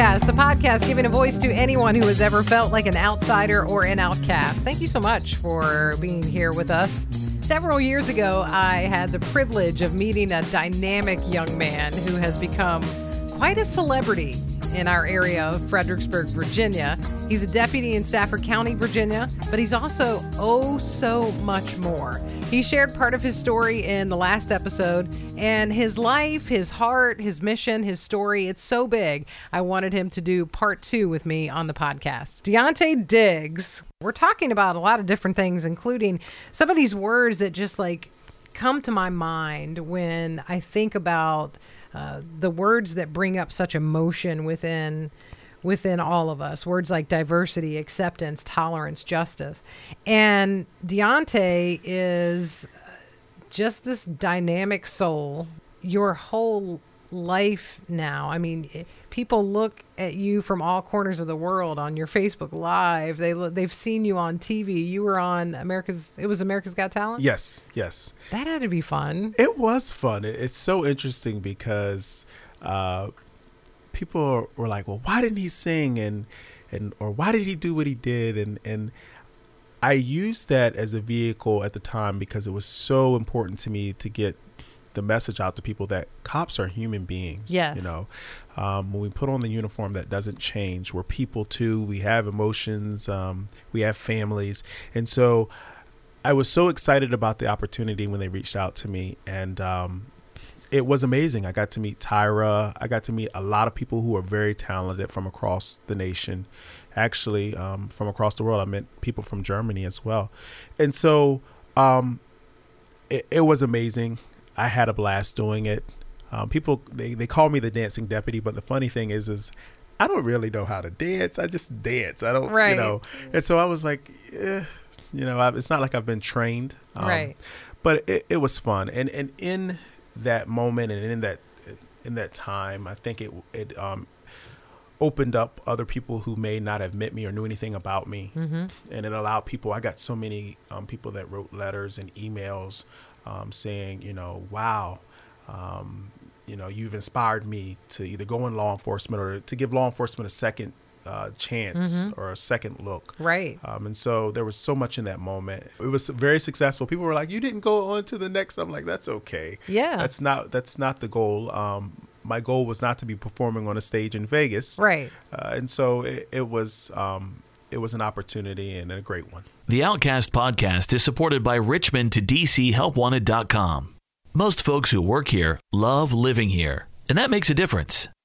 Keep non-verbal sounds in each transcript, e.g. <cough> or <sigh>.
The podcast giving a voice to anyone who has ever felt like an outsider or an outcast. Thank you so much for being here with us. Several years ago, I had the privilege of meeting a dynamic young man who has become quite a celebrity in our area of Fredericksburg, Virginia. He's a deputy in Stafford County, Virginia, but he's also oh so much more. He shared part of his story in the last episode, and his life, his heart, his mission, his story, it's so big. I wanted him to do part two with me on the podcast. Deuntay Diggs, we're talking about a lot of different things, including some of these words that just like come to my mind when I think about uh, the words that bring up such emotion within within all of us. Words like diversity acceptance tolerance justice. And Deuntay is just this dynamic soul. Your whole life now. I mean, people look at you from all corners of the world on your Facebook Live. They they've seen you on TV. You were on America's. It was America's Got Talent. Yes, yes. That had to be fun. It was fun. It's so interesting because uh, people were like, "Well, why didn't he sing?" and and or why did he do what he did? And and I used that as a vehicle at the time because it was so important to me to get the message out to people that cops are human beings. Yes. You know, um, when we put on the uniform, that doesn't change. We're people too. We have emotions. Um, we have families. And so I was so excited about the opportunity when they reached out to me. And um, it was amazing. I got to meet Tyra. I got to meet a lot of people who are very talented from across the nation. Actually, um, from across the world, I met people from Germany as well. And so um, it, it was amazing. I had a blast doing it. Um, people they, they call me the dancing deputy, but the funny thing is is I don't really know how to dance. I just dance. I don't, right. you know. And so I was like, eh, you know, I, it's not like I've been trained, um, right? But it, it was fun, and and in that moment and in that in that time, I think it it um, opened up other people who may not have met me or knew anything about me, mm-hmm. and it allowed people. I got so many um, people that wrote letters and emails um, saying, you know, wow, um, you know, you've inspired me to either go in law enforcement or to give law enforcement a second uh, chance mm-hmm. or a second look. Right. Um, and so there was so much in that moment. It was very successful. People were like, "You didn't go on to the next." I'm like, "That's okay. Yeah. That's not that's not the goal. Um, my goal was not to be performing on a stage in Vegas. Right. Uh, and so it, it was um, it was an opportunity and a great one. The Outcast podcast is supported by Richmond to DC. Most folks who work here love living here, and that makes a difference.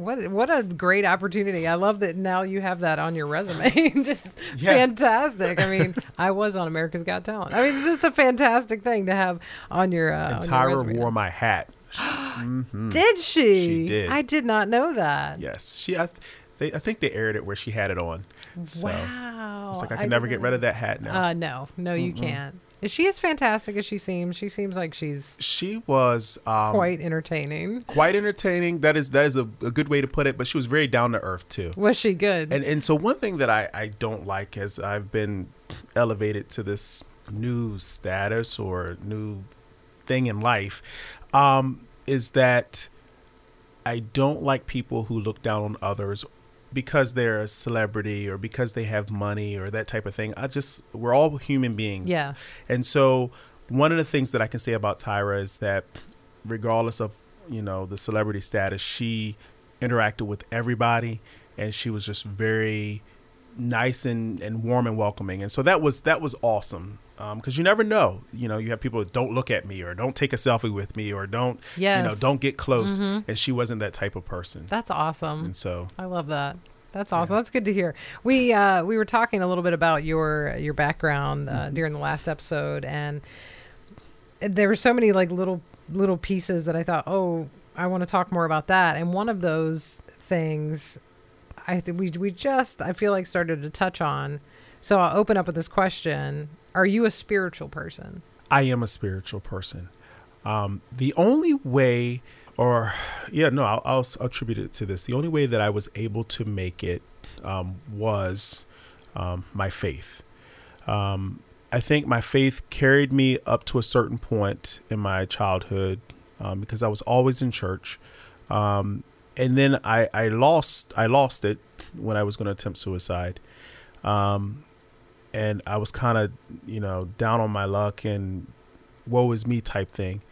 What what a great opportunity! I love that now you have that on your resume. <laughs> just yeah. fantastic. I mean, I was on America's Got Talent. I mean, it's just a fantastic thing to have on your. Uh, and Tyra wore my hat. <gasps> mm-hmm. Did she? She did. I did not know that. Yes, she. I, they, I think they aired it where she had it on. So wow! It's like I can I never get rid of that hat now. Uh, no, no, you mm can't. Is she as fantastic as she seems? She seems like she's she was um, quite entertaining. Quite entertaining. That is that is a, a, good way to put it. But she was very down to earth too. Was she good? And and so one thing that I I don't like as I've been elevated to this new status or new thing in life, um, is that I don't like people who look down on others because they're a celebrity or because they have money or that type of thing. I just we're all human beings. Yeah. And so one of the things that I can say about Tyra is that regardless of, you know, the celebrity status, she interacted with everybody and she was just very nice and, and warm and welcoming. And so that was that was awesome. Because um, you never know, you know, you have people that don't look at me or don't take a selfie with me or don't, yes. you know, don't get close. Mm-hmm. And she wasn't that type of person. That's awesome. And so I love that. That's awesome. Yeah. That's good to hear. We uh, we were talking a little bit about your your background uh, mm-hmm. during the last episode, and there were so many like little little pieces that I thought, oh, I want to talk more about that. And one of those things, I think we we just I feel like started to touch on So I'll open up with this question Are you a spiritual person? I am a spiritual person. Um, the only way, or yeah, no, I'll, I'll attribute it to this. The only way that I was able to make it um, was um, my faith. Um, I think my faith carried me up to a certain point in my childhood um, because I was always in church. Um, and then I, I lost I lost it when I was going to attempt suicide. Um, and I was kind of, you know, down on my luck and woe is me type thing.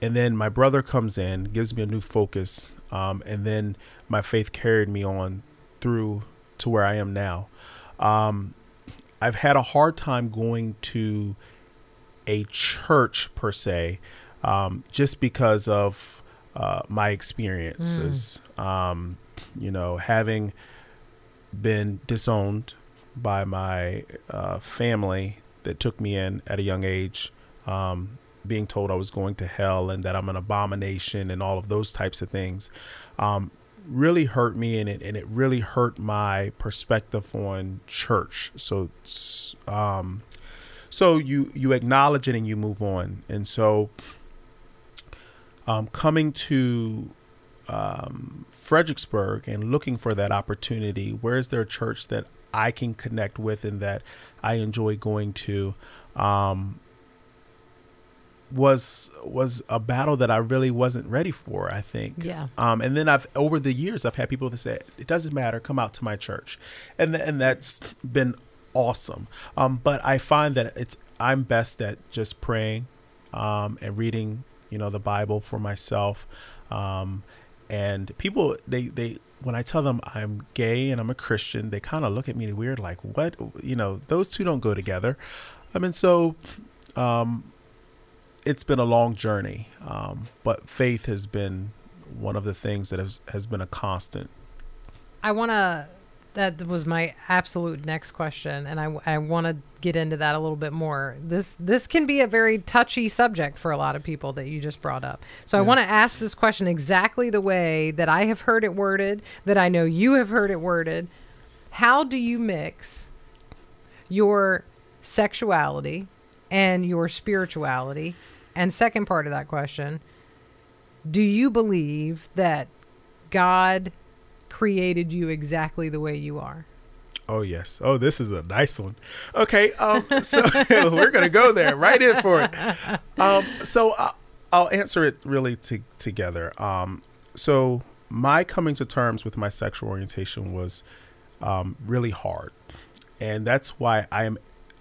And then my brother comes in, gives me a new focus, um, and then my faith carried me on through to where I am now. Um, I've had a hard time going to a church per se, um, just because of uh, my experiences. Mm. Um, you know, having been disowned by my uh, family that took me in at a young age, um, being told I was going to hell and that I'm an abomination and all of those types of things, um, really hurt me and it and it really hurt my perspective on church. So, um, so you you acknowledge it and you move on, and so um, coming to um, Fredericksburg and looking for that opportunity. Where is there a church that I can connect with and that I enjoy going to? Um, was was a battle that I really wasn't ready for. I think. Yeah. Um, and then I've over the years I've had people that say it doesn't matter, come out to my church, and th- and that's been awesome. Um, but I find that it's I'm best at just praying, um, and reading, you know, the Bible for myself. Um, and people they they when I tell them I'm gay and I'm a Christian, they kind of look at me weird, like what you know those two don't go together. I mean, so um, it's been a long journey, um, but faith has been one of the things that has has been a constant. I want to that was my absolute next question, and I, I want to get into that a little bit more. This this can be a very touchy subject for a lot of people that you just brought up. So yeah. I want to ask this question exactly the way that I have heard it worded, that I know you have heard it worded. How do you mix your sexuality and your spirituality? And second part of that question, do you believe that God created you exactly the way you are. Oh yes. Oh, this is a nice one. Okay, um, so <laughs> we're gonna go there right in for it. Um, so I'll, uh, I'll answer it really to, together. Um, so my coming to terms with my sexual orientation was um, really hard, and that's why I am.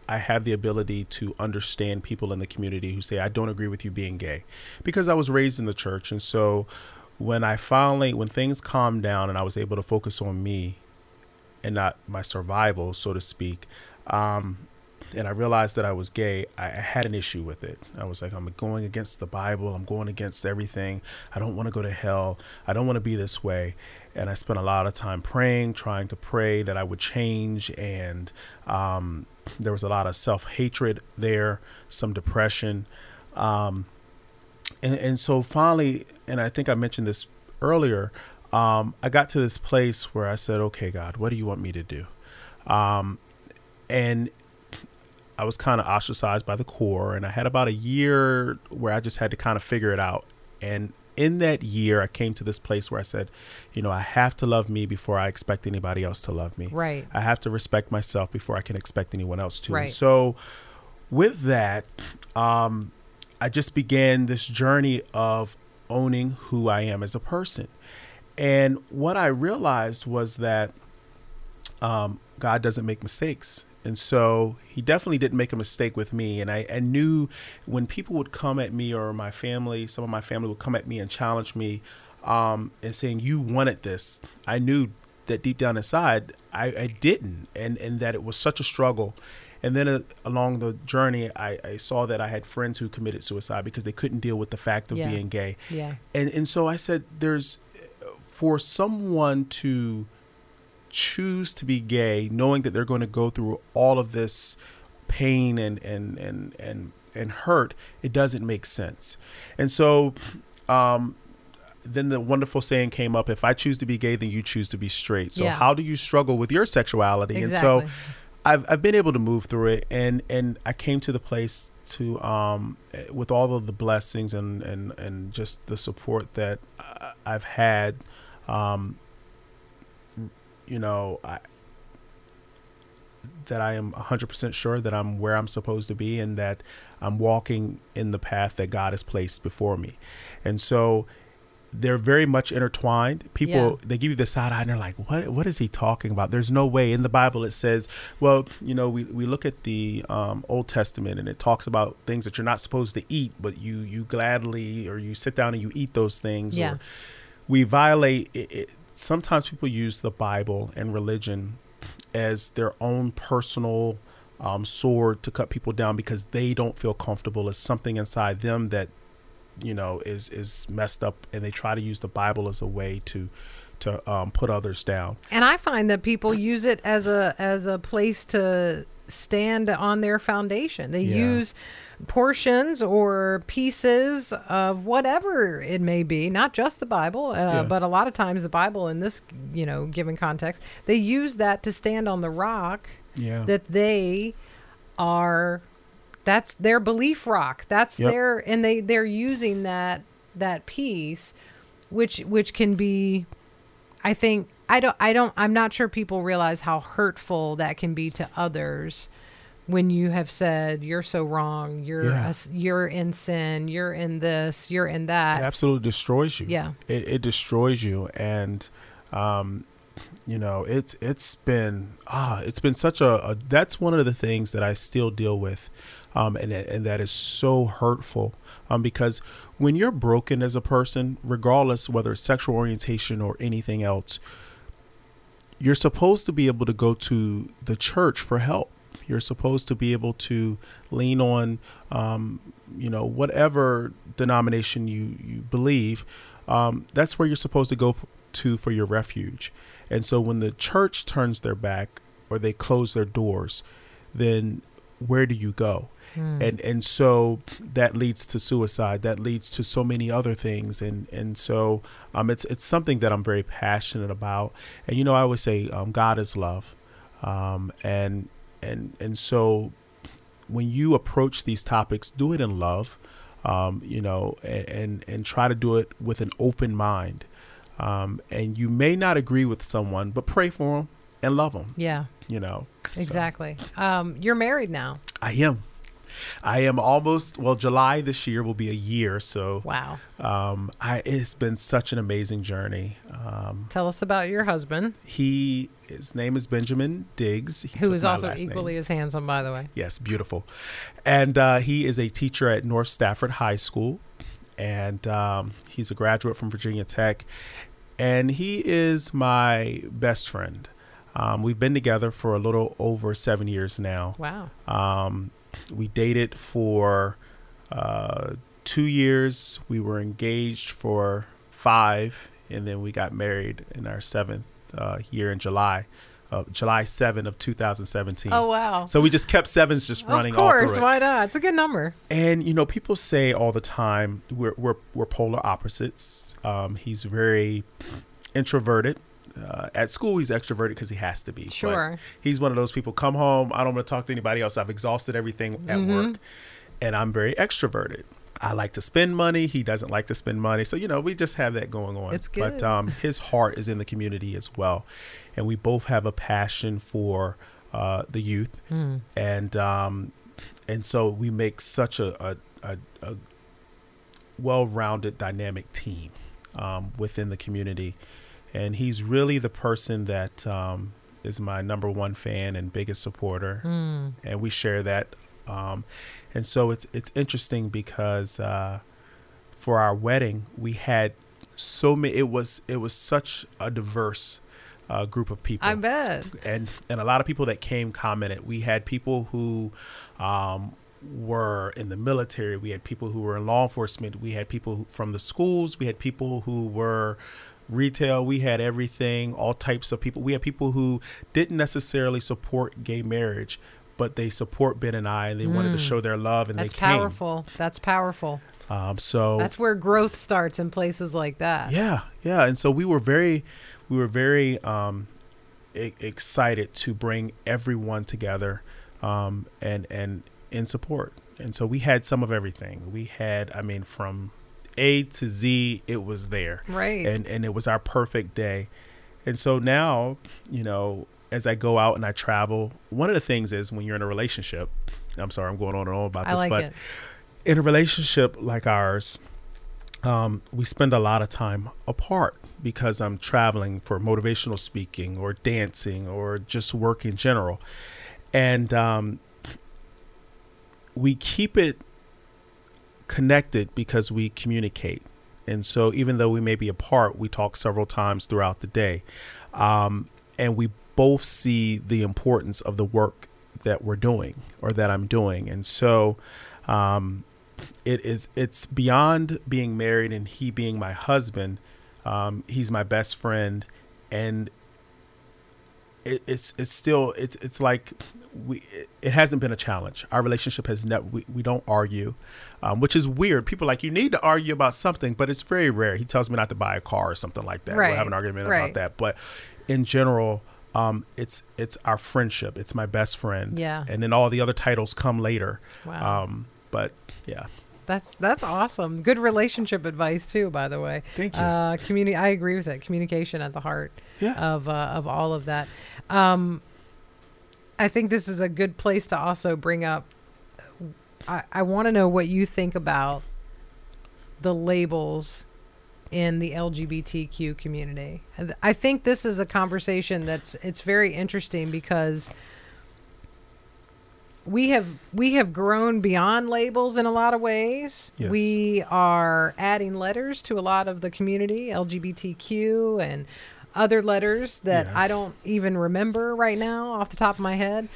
I have the ability to understand people in the community who say I don't agree with you being gay, because I was raised in the church, and so when I finally, when things calmed down and I was able to focus on me and not my survival, so to speak, um, and I realized that I was gay, I had an issue with it. I was like, I'm going against the Bible. I'm going against everything. I don't want to go to hell. I don't want to be this way. And I spent a lot of time praying, trying to pray that I would change. And um, there was a lot of self hatred there, some depression. Um, and, and so finally, and I think I mentioned this earlier, um, I got to this place where I said, okay, God, what do you want me to do? Um, and I was kind of ostracized by the core, and I had about a year where I just had to kind of figure it out. And in that year, I came to this place where I said, you know, I have to love me before I expect anybody else to love me. Right. I have to respect myself before I can expect anyone else to. Right. And so, with that, um, I just began this journey of owning who I am as a person. And what I realized was that um, God doesn't make mistakes. And so he definitely didn't make a mistake with me. And I, I, knew when people would come at me or my family, some of my family would come at me and challenge me um, and saying, You wanted this. I knew that deep down inside, I, I didn't. And, and that it was such a struggle. And then uh, along the journey, I, I, saw that I had friends who committed suicide because they couldn't deal with the fact of yeah. being gay. Yeah. And and so I said, there's for someone to choose to be gay, knowing that they're going to go through all of this pain and and and and and hurt, it doesn't make sense. And so. Um, then the wonderful saying came up if I choose to be gay, then you choose to be straight. So, yeah. how do you struggle with your sexuality? Exactly. And so, I've I've been able to move through it, and and I came to the place to um with all of the blessings and and and just the support that I've had, um, you know, I that I am 100% sure that I'm where I'm supposed to be and that I'm walking in the path that God has placed before me. And so they're very much intertwined. People Yeah. they give you the side eye and they're like, "What? What is he talking about?" There's no way in the Bible it says, "Well, you know, we, we look at the um, Old Testament and it talks about things that you're not supposed to eat, but you you gladly or you sit down and you eat those things." Yeah. Or we violate. It, it, sometimes people use the Bible and religion as their own personal um, sword to cut people down because they don't feel comfortable. It's something inside them that you know is is messed up, and they try to use the Bible as a way to to um, put others down. And I find that people use it as a as a place to stand on their foundation. They Yeah. use portions or pieces of whatever it may be, not just the Bible, uh, Yeah. but a lot of times the Bible in this, you know, given context, they use that to stand on the rock Yeah. that they are that's their belief rock that's Yep. their and they they're using that that piece which which can be i think i don't i don't i'm not sure people realize how hurtful that can be to others when you have said you're so wrong you're Yeah. a you're in sin you're in this you're in that it absolutely destroys you. Yeah. it, it destroys you, and um, you know, it's it's been ah, it's been such a, a that's one of the things that I still deal with, um, and and that is so hurtful, um, because when you're broken as a person, regardless whether it's sexual orientation or anything else, you're supposed to be able to go to the church for help. You're supposed to be able to lean on, um, you know, whatever denomination you you believe. Um, that's where you're supposed to go f- to for your refuge. And so when the church turns their back or they close their doors, then where do you go? And and so that leads to suicide. That leads to so many other things. And and so um, it's it's something that I'm very passionate about. And you know, I always say um, God is love, um, and and and so when you approach these topics, do it in love, um, you know, and, and and try to do it with an open mind. Um, and you may not agree with someone, but pray for them and love them. yeah You know, So, exactly um you're married now I am. I am almost well. July this year will be a year. So, wow um, I it's been such an amazing journey. Um, tell us about your husband he his name is Benjamin Diggs. He who is also last name. equally as handsome by the way Yes, beautiful. And uh, he is a teacher at North Stafford High School, and um, he's a graduate from Virginia Tech. And he is my best friend. Um, we've been together for a little over seven years now. wow Um, we dated for uh, two years. We were engaged for five, and then we got married in our seventh uh, year in July, uh, July 7 of 2017. oh wow So we just kept sevens just running Of course, all through it. why not? It's a good number. And you know, people say all the time we're we're, we're polar opposites. Um, he's very introverted. Uh, at school, he's extroverted because he has to be. but Sure. he's one of those people. Come home, I don't want to talk to anybody else. I've exhausted everything at Mm-hmm. work, and I'm very extroverted. I like to spend money. He doesn't like to spend money. So you know, we just have that going on. It's But good. um, his heart is in the community as well, and we both have a passion for uh, the youth, Hmm. and um, and so we make such a a, a, a well-rounded, dynamic team um, within the community, and he's really the person that um, is my number one fan and biggest supporter, Hmm. and we share that. Um, and so it's it's interesting because uh, for our wedding we had so many. It was it was such a diverse uh, group of people I bet. and and a lot of people that came commented. We had people who um, were in the military. We had people who were in law enforcement. We had people who- from the schools. We had people who were retail. We had everything, all types of people. We had people who didn't necessarily support gay marriage, but they support Ben and I, and they wanted to show their love, and That's they came. powerful. That's powerful. Um, so That's where growth starts in places like that. yeah, yeah, and so we were very, we were very um, e- excited to bring everyone together um, and and in support. And so we had some of everything. We had, I mean, from A to Z, it was there, Right. and and it was our perfect day. And so now, you know, as I go out and I travel, one of the things is when you're in a relationship. I'm sorry, I'm going on and on about this, like but it. in a relationship like ours, um, we spend a lot of time apart because I'm traveling for motivational speaking or dancing or just work in general. And um, we keep it connected because we communicate. And so, even though we may be apart, we talk several times throughout the day. Um, and we both see the importance of the work that we're doing or that I'm doing. And so, um, it is it's beyond being married and he being my husband um, he's my best friend. And it, it's it's still it's it's like we it, hasn't been a challenge. Our relationship has never we, we don't argue um, which is weird. People like you need to argue about something but it's very rare. He tells me not to buy a car or something like that. Right, we'll have an argument right. about that. But in general um, it's it's our friendship it's my best friend Yeah. and then all the other titles come later Wow. um, but yeah That's that's awesome. Good relationship advice too, by the way. Thank you. Uh, communi- I agree with it. Communication at the heart Yeah. of uh, of all of that. Um, I think this is a good place to also bring up. I, I want to know what you think about the labels in the LGBTQ community. I think this is a conversation that's it's very interesting because we have we have grown beyond labels in a lot of ways. Yes. We are adding letters to a lot of the community, LGBTQ and other letters that Yeah. I don't even remember right now off the top of my head.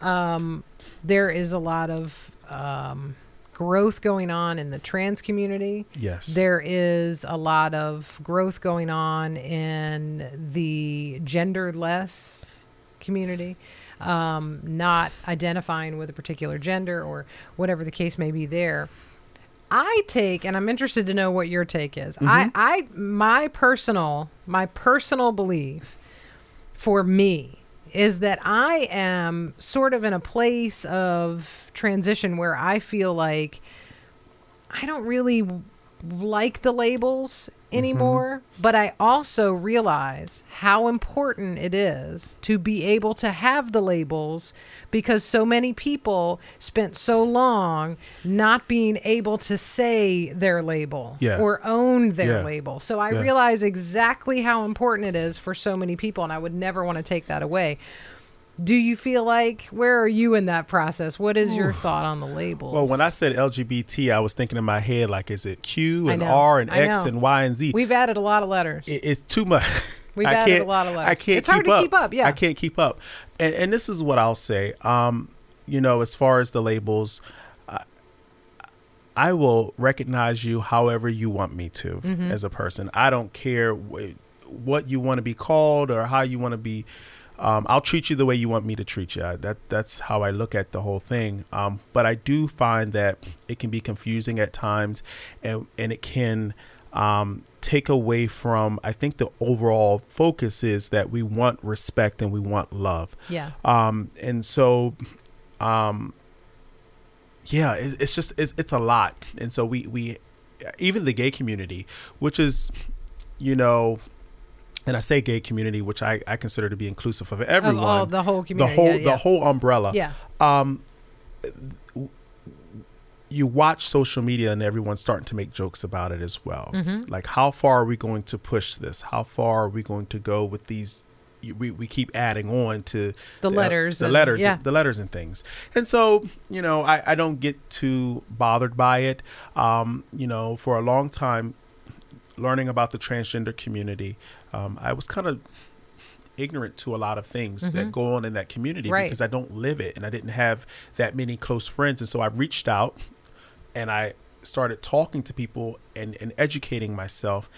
Um, there is a lot of um, growth going on in the trans community. yes There is a lot of growth going on in the genderless community, um, not identifying with a particular gender or whatever the case may be there. I take, and I'm interested to know what your take is. I, I, my personal, my personal belief for me is that I am sort of in a place of transition where I feel like I don't really like the labels Mm-hmm. anymore, but I also realize how important it is to be able to have the labels because so many people spent so long not being able to say their label Yeah. or own their Yeah. label. So I Yeah. realize exactly how important it is for so many people, and I would never want to take that away. Do you feel like where are you in that process? What is your thought on the labels? Well, when I said LGBT, I was thinking in my head like, is it Q and. R and I X know. and Y and Z? we've added a lot of letters. It- it's too much. <laughs> We've I added a lot of letters. I can't. It's hard keep to up. keep up, yeah. I can't keep up. And, and this is what I'll say. Um, you know, as far as the labels, I, I will recognize you however you want me to Mm-hmm. as a person. I don't care wh- what you want to be called or how you want to be. Um, I'll treat you the way you want me to treat you. I- That that's how I look at the whole thing. Um, but I do find that it can be confusing at times, and and it can um, take away from. I think the overall focus is that we want respect and we want love. yeah. Um, and so, um, yeah, it's, it's just it's it's a lot. And so we we even the gay community, which is, you know. And I say gay community, which I, I consider to be inclusive of everyone Of all the whole community, the whole yeah, the whole umbrella. yeah. Um, you watch social media and everyone's starting to make jokes about it as well. Mm-hmm. Like, how far are we going to push this? How far are we going to go with these? We, we keep adding on to The letters the and- letters, yeah. the letters and things. And so, you know, I, I don't get too bothered by it. Um, you know, for a long time, learning about the transgender community, um, I was kind of ignorant to a lot of things that go on in that community Mm-hmm. Right. because I don't live it and I didn't have that many close friends. And so I reached out and I started talking to people and, and educating myself.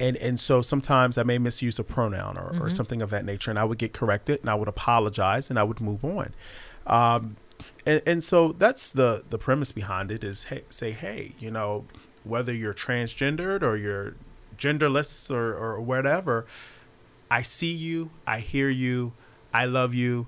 And, and so sometimes I may misuse a pronoun or, or something of that nature, and I would get corrected, and I would apologize, and I would move on. Um, and, and so that's the the premise behind it is hey, say hey you know whether you're transgendered or you're genderless or, or whatever I see you, I hear you, I love you,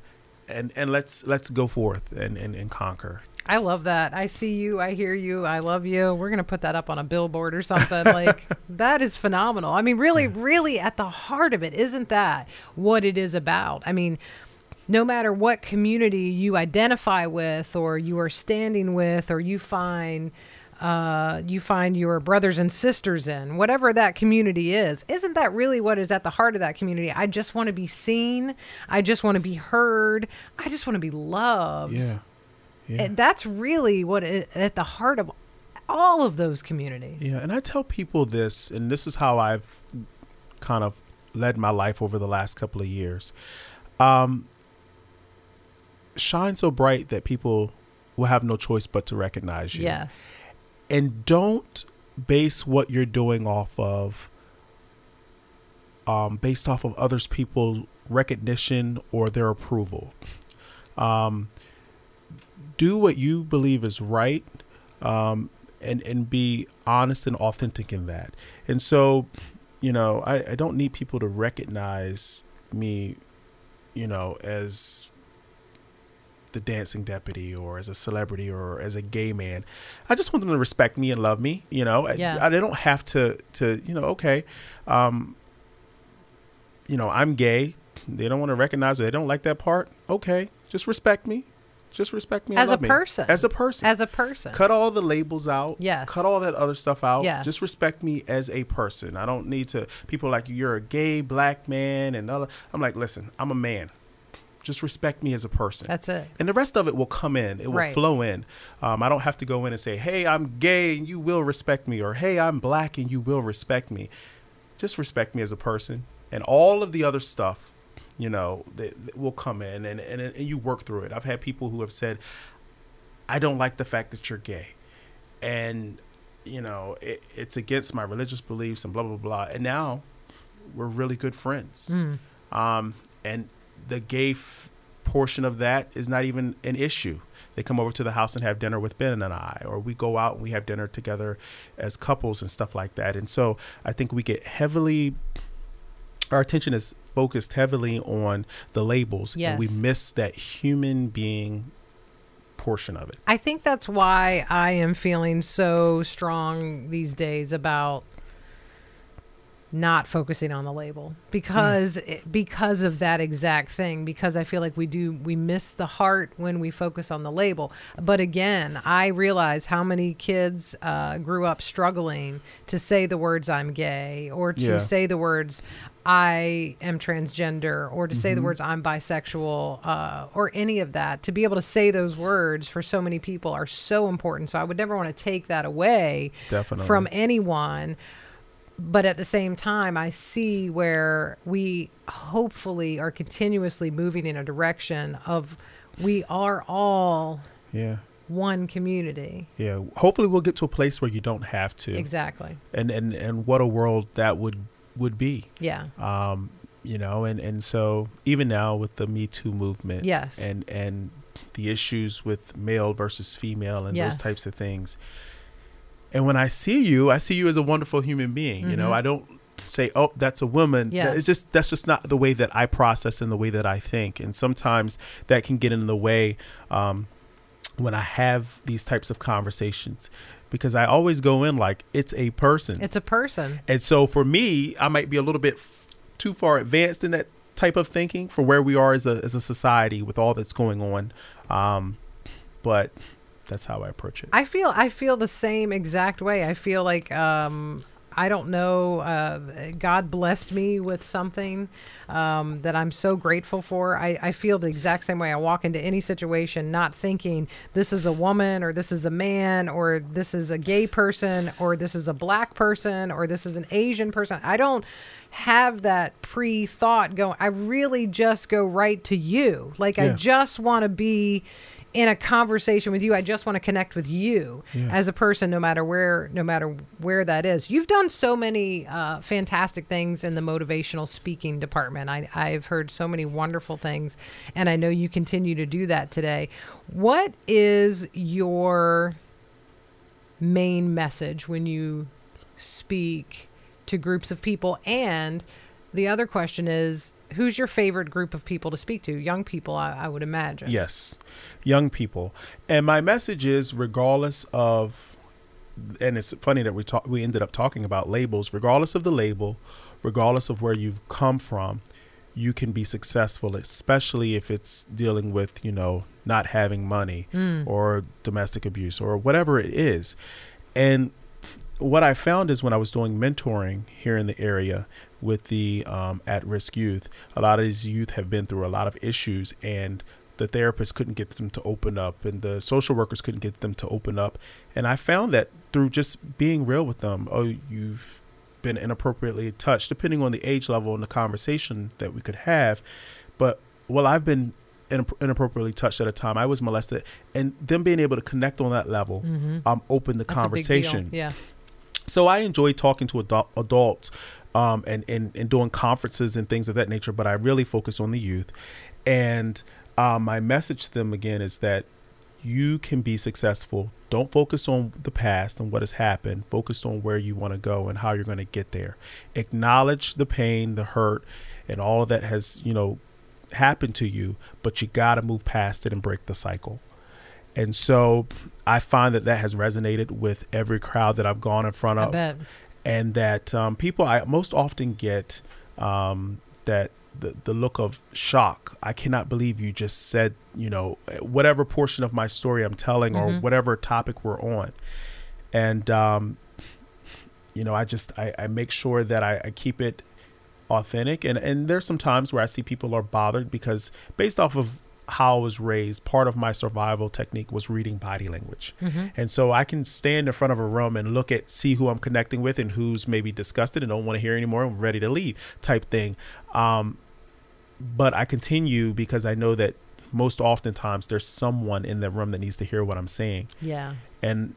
and and let's let's go forth and and, and conquer. I love that. I see you, I hear you, I love you. We're going to put that up on a billboard or something. <laughs> like that is phenomenal. I mean, really really at the heart of it isn't that what it is about? I mean, no matter what community you identify with or you are standing with or you find uh, you find your brothers and sisters in, whatever that community is. Isn't that really what is at the heart of that community? I just want to be seen. I just want to be heard. I just want to be loved. Yeah. Yeah. And That's really what is at the heart of all of those communities. Yeah, and I tell people this, and this is how I've kind of led my life over the last couple of years. Um, shine so bright that people will have no choice but to recognize you. Yes. And don't base what you're doing off of um, based off of others people's recognition or their approval. Um, do what you believe is right um, and and be honest and authentic in that. And so, you know, I, I don't need people to recognize me, you know, as the dancing deputy or as a celebrity or as a gay man. I just want them to respect me and love me. You know, Yeah. I, I, they don't have to to you know. Okay, um, you know, I'm gay. They don't want to recognize or they don't like that part. Okay, just respect me. Just respect me As a love me. person. As a person. As a person. Cut all the labels out. Yes. Cut all that other stuff out. Yes. Just respect me as a person. I don't need to. People like you're a gay black man and other. I'm like, listen, I'm a man. Just respect me as a person. That's it. And the rest of it will come in. It will Right. flow in. Um, I don't have to go in and say, "Hey, I'm gay and you will respect me," or "Hey, I'm black and you will respect me." Just respect me as a person, and all of the other stuff, you know, that, that will come in, and, and and you work through it. I've had people who have said, "I don't like the fact that you're gay," and you know, it, it's against my religious beliefs and blah blah blah. And now we're really good friends. Mm. Um, and the gay f- portion of that is not even an issue. They come over to the house and have dinner with Ben and I, or we go out and we have dinner together as couples and stuff like that. And so I think we get heavily, our attention is focused heavily on the labels, and we miss that human being portion of it. I think that's why I am feeling so strong these days about not focusing on the label because it, because of that exact thing because I feel like we do we miss the heart when we focus on the label but again I realize how many kids uh, grew up struggling to say the words I'm gay or to Yeah. say the words I am transgender or to say the words I'm bisexual uh, or any of that. To be able to say those words for so many people are so important. So I would never want to take that away Definitely. from anyone. But at the same time, I see where we hopefully are continuously moving in a direction of we are all Yeah. one community. Yeah. Hopefully we'll get to a place where you don't have to. Exactly. And and and what a world that would would be. Yeah. um, you know, and and so even now with the Me Too movement, Yes. and and the issues with male versus female and Yes. those types of things. And when I see you, I see you as a wonderful human being. You know, Mhm. I don't say, "Oh, that's a woman." Yes. It's just that's just not the way that I process and the way that I think. And sometimes that can get in the way um, when I have these types of conversations because I always go in like it's a person. It's a person. And so for me, I might be a little bit f- too far advanced in that type of thinking for where we are as a as a society with all that's going on. Um, but that's how I approach it. I feel I feel the same exact way. I feel like um, I don't know. Uh, God blessed me with something um, that I'm so grateful for. I, I feel the exact same way. I walk into any situation not thinking this is a woman or this is a man or this is a gay person or this is a black person or this is an Asian person. I don't have that pre thought going. I really just go right to you. Like I just want to be in a conversation with you. I just want to connect with you Yeah. as a person, no matter where, no matter where that is. You've done so many uh, fantastic things in the motivational speaking department. I, I've heard so many wonderful things, and I know you continue to do that today. What is your main message when you speak to groups of people and the other question is who's your favorite group of people to speak to? Young people, I, I would imagine. Yes, young people. And my message is regardless of and it's funny that we talk we ended up talking about labels, regardless of the label, regardless of where you've come from, you can be successful, especially if it's dealing with, you know, not having money Mm. or domestic abuse or whatever it is. And what I found is when I was doing mentoring here in the area with the um, at risk youth, a lot of these youth have been through a lot of issues and the therapists couldn't get them to open up and the social workers couldn't get them to open up. And I found that through just being real with them, oh, you've been inappropriately touched, depending on the age level and the conversation that we could have. But well, I've been inappropriately touched at a time. I was molested, and them being able to connect on that level, Mhm. um, open the That's a big deal. conversation. Yeah. So I enjoy talking to adult, adults um, and, and, and doing conferences and things of that nature, but I really focus on the youth. And um, my message to them again is that you can be successful. Don't focus on the past and what has happened. Focus on where you want to go and how you're going to get there. Acknowledge the pain, the hurt, and all of that has, you know, happened to you, but you got to move past it and break the cycle. And so I find that that has resonated with every crowd that I've gone in front of. And that um, people I most often get um, that the the look of shock. I cannot believe you just said you know whatever portion of my story I'm telling or Mhm. whatever topic we're on, and um, you know I just I, I make sure that I, I keep it authentic and and there's some times where I see people are bothered because based off of how I was raised, part of my survival technique was reading body language. Mhm. And so I can stand in front of a room and look at, see who I'm connecting with and who's maybe disgusted and don't want to hear anymore and ready to leave type thing. Um, but I continue because I know that most oftentimes there's someone in the room that needs to hear what I'm saying. Yeah. And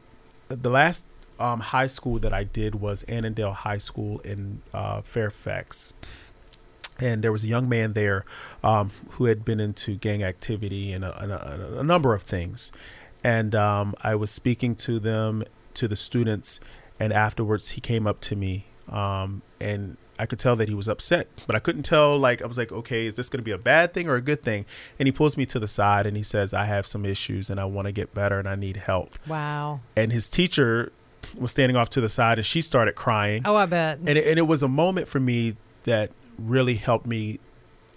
the last um, high school that I did was Annandale High School in uh, Fairfax. And there was a young man there um, who had been into gang activity and a, and a, a number of things. And um, I was speaking to them, to the students, and afterwards he came up to me um, and I could tell that he was upset, but I couldn't tell. Like, I was like, okay, is this going to be a bad thing or a good thing? And he pulls me to the side and he says, I have some issues and I want to get better and I need help. Wow. And his teacher was standing off to the side and she started crying. Oh, I bet. And it, and it was a moment for me that really helped me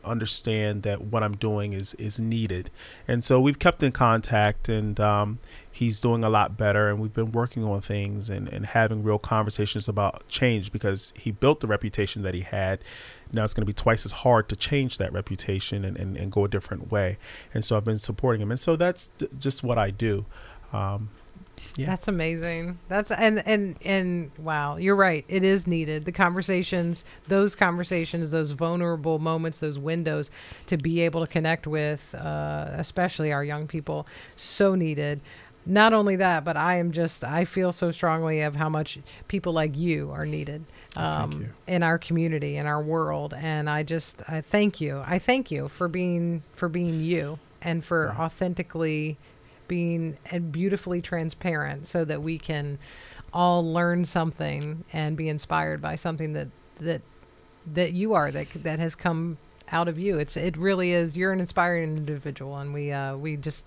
understand that what I'm doing is is needed. And so we've kept in contact and um, he's doing a lot better and we've been working on things and, and having real conversations about change because he built the reputation that he had. Now it's going to be twice as hard to change that reputation and, and, and go a different way. And so I've been supporting him. And so that's th- just what I do. Um, yeah. That's amazing. That's and and and wow, you're right. It is needed. The conversations, those conversations, those vulnerable moments, those windows to be able to connect with, uh, especially our young people, so needed. Not only that, but I am just I feel so strongly of how much people like you are needed Oh, um, in our community, in our world, and I just I thank you. I thank you for being for being you and for authentically being and beautifully transparent so that we can all learn something and be inspired by something that that that you are that that has come out of you it's it really is you're an inspiring individual and we uh we just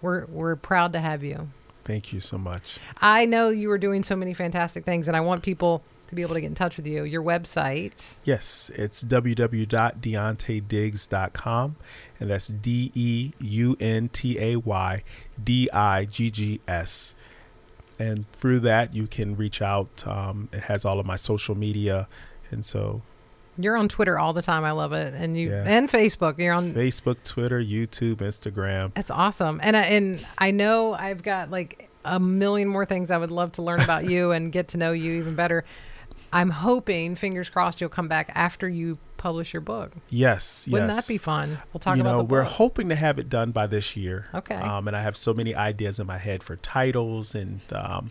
we're we're proud to have you Thank you so much. i know you are doing so many fantastic things and i want people to be able to get in touch with you your website Yes, it's www.deuntaydiggs.com, and that's D E U N T A Y D I G G S. And through that, you can reach out. Um, it has all of my social media, and so you're on twitter all the time i love it and you Yeah. and facebook you're on Facebook, Twitter, YouTube, Instagram. That's awesome. And I, and I know I've got like a million more things I would love to learn about you and get to know you even better. I'm hoping, fingers crossed, you'll come back after you publish your book. Yes, Wouldn't yes. that be fun? We'll talk you about You know, we're hoping to have it done by this year. Okay. Um, and I have so many ideas in my head for titles, and um,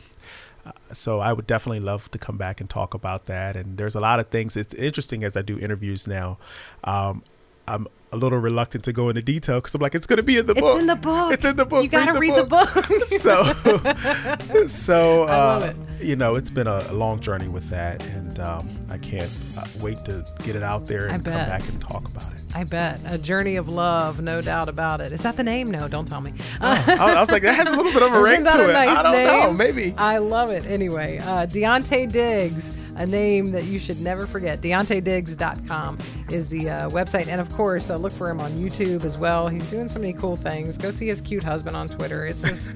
uh, so I would definitely love to come back and talk about that. And there's a lot of things. It's interesting as I do interviews now. Um, I'm a little reluctant to go into detail because I'm like, it's going to be in the It's book. It's in the book. It's in the book. You got to read, the book. <laughs> so, <laughs> so uh, it. you know, it's been a, long journey with that, and um, I can't uh, wait to get it out there and come back and talk about it. I bet. A journey of love, no doubt about it. Is that the name? No, don't tell me. I, I was like, that has a little bit of a <laughs> ring to a it. nice I don't know, maybe. I love it. Anyway, uh, Deuntay Diggs, a name that you should never forget. DeuntayDiggs.com is the uh, website. And of course, uh, look for him on YouTube as well. He's doing so many cool things. Go see his cute husband on Twitter. It's just,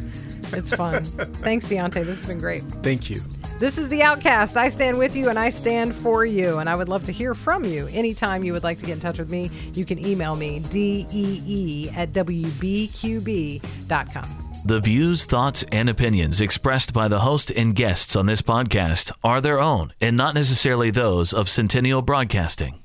it's fun. <laughs> Thanks, Deuntay. This has been great. Thank you. This is The Outcast. I stand with you and I stand for you. And I would love to hear from you. Anytime you would like to get in touch with me, you can email me, dee at wbqb.com. The views, thoughts, and opinions expressed by the host and guests on this podcast are their own and not necessarily those of Centennial Broadcasting.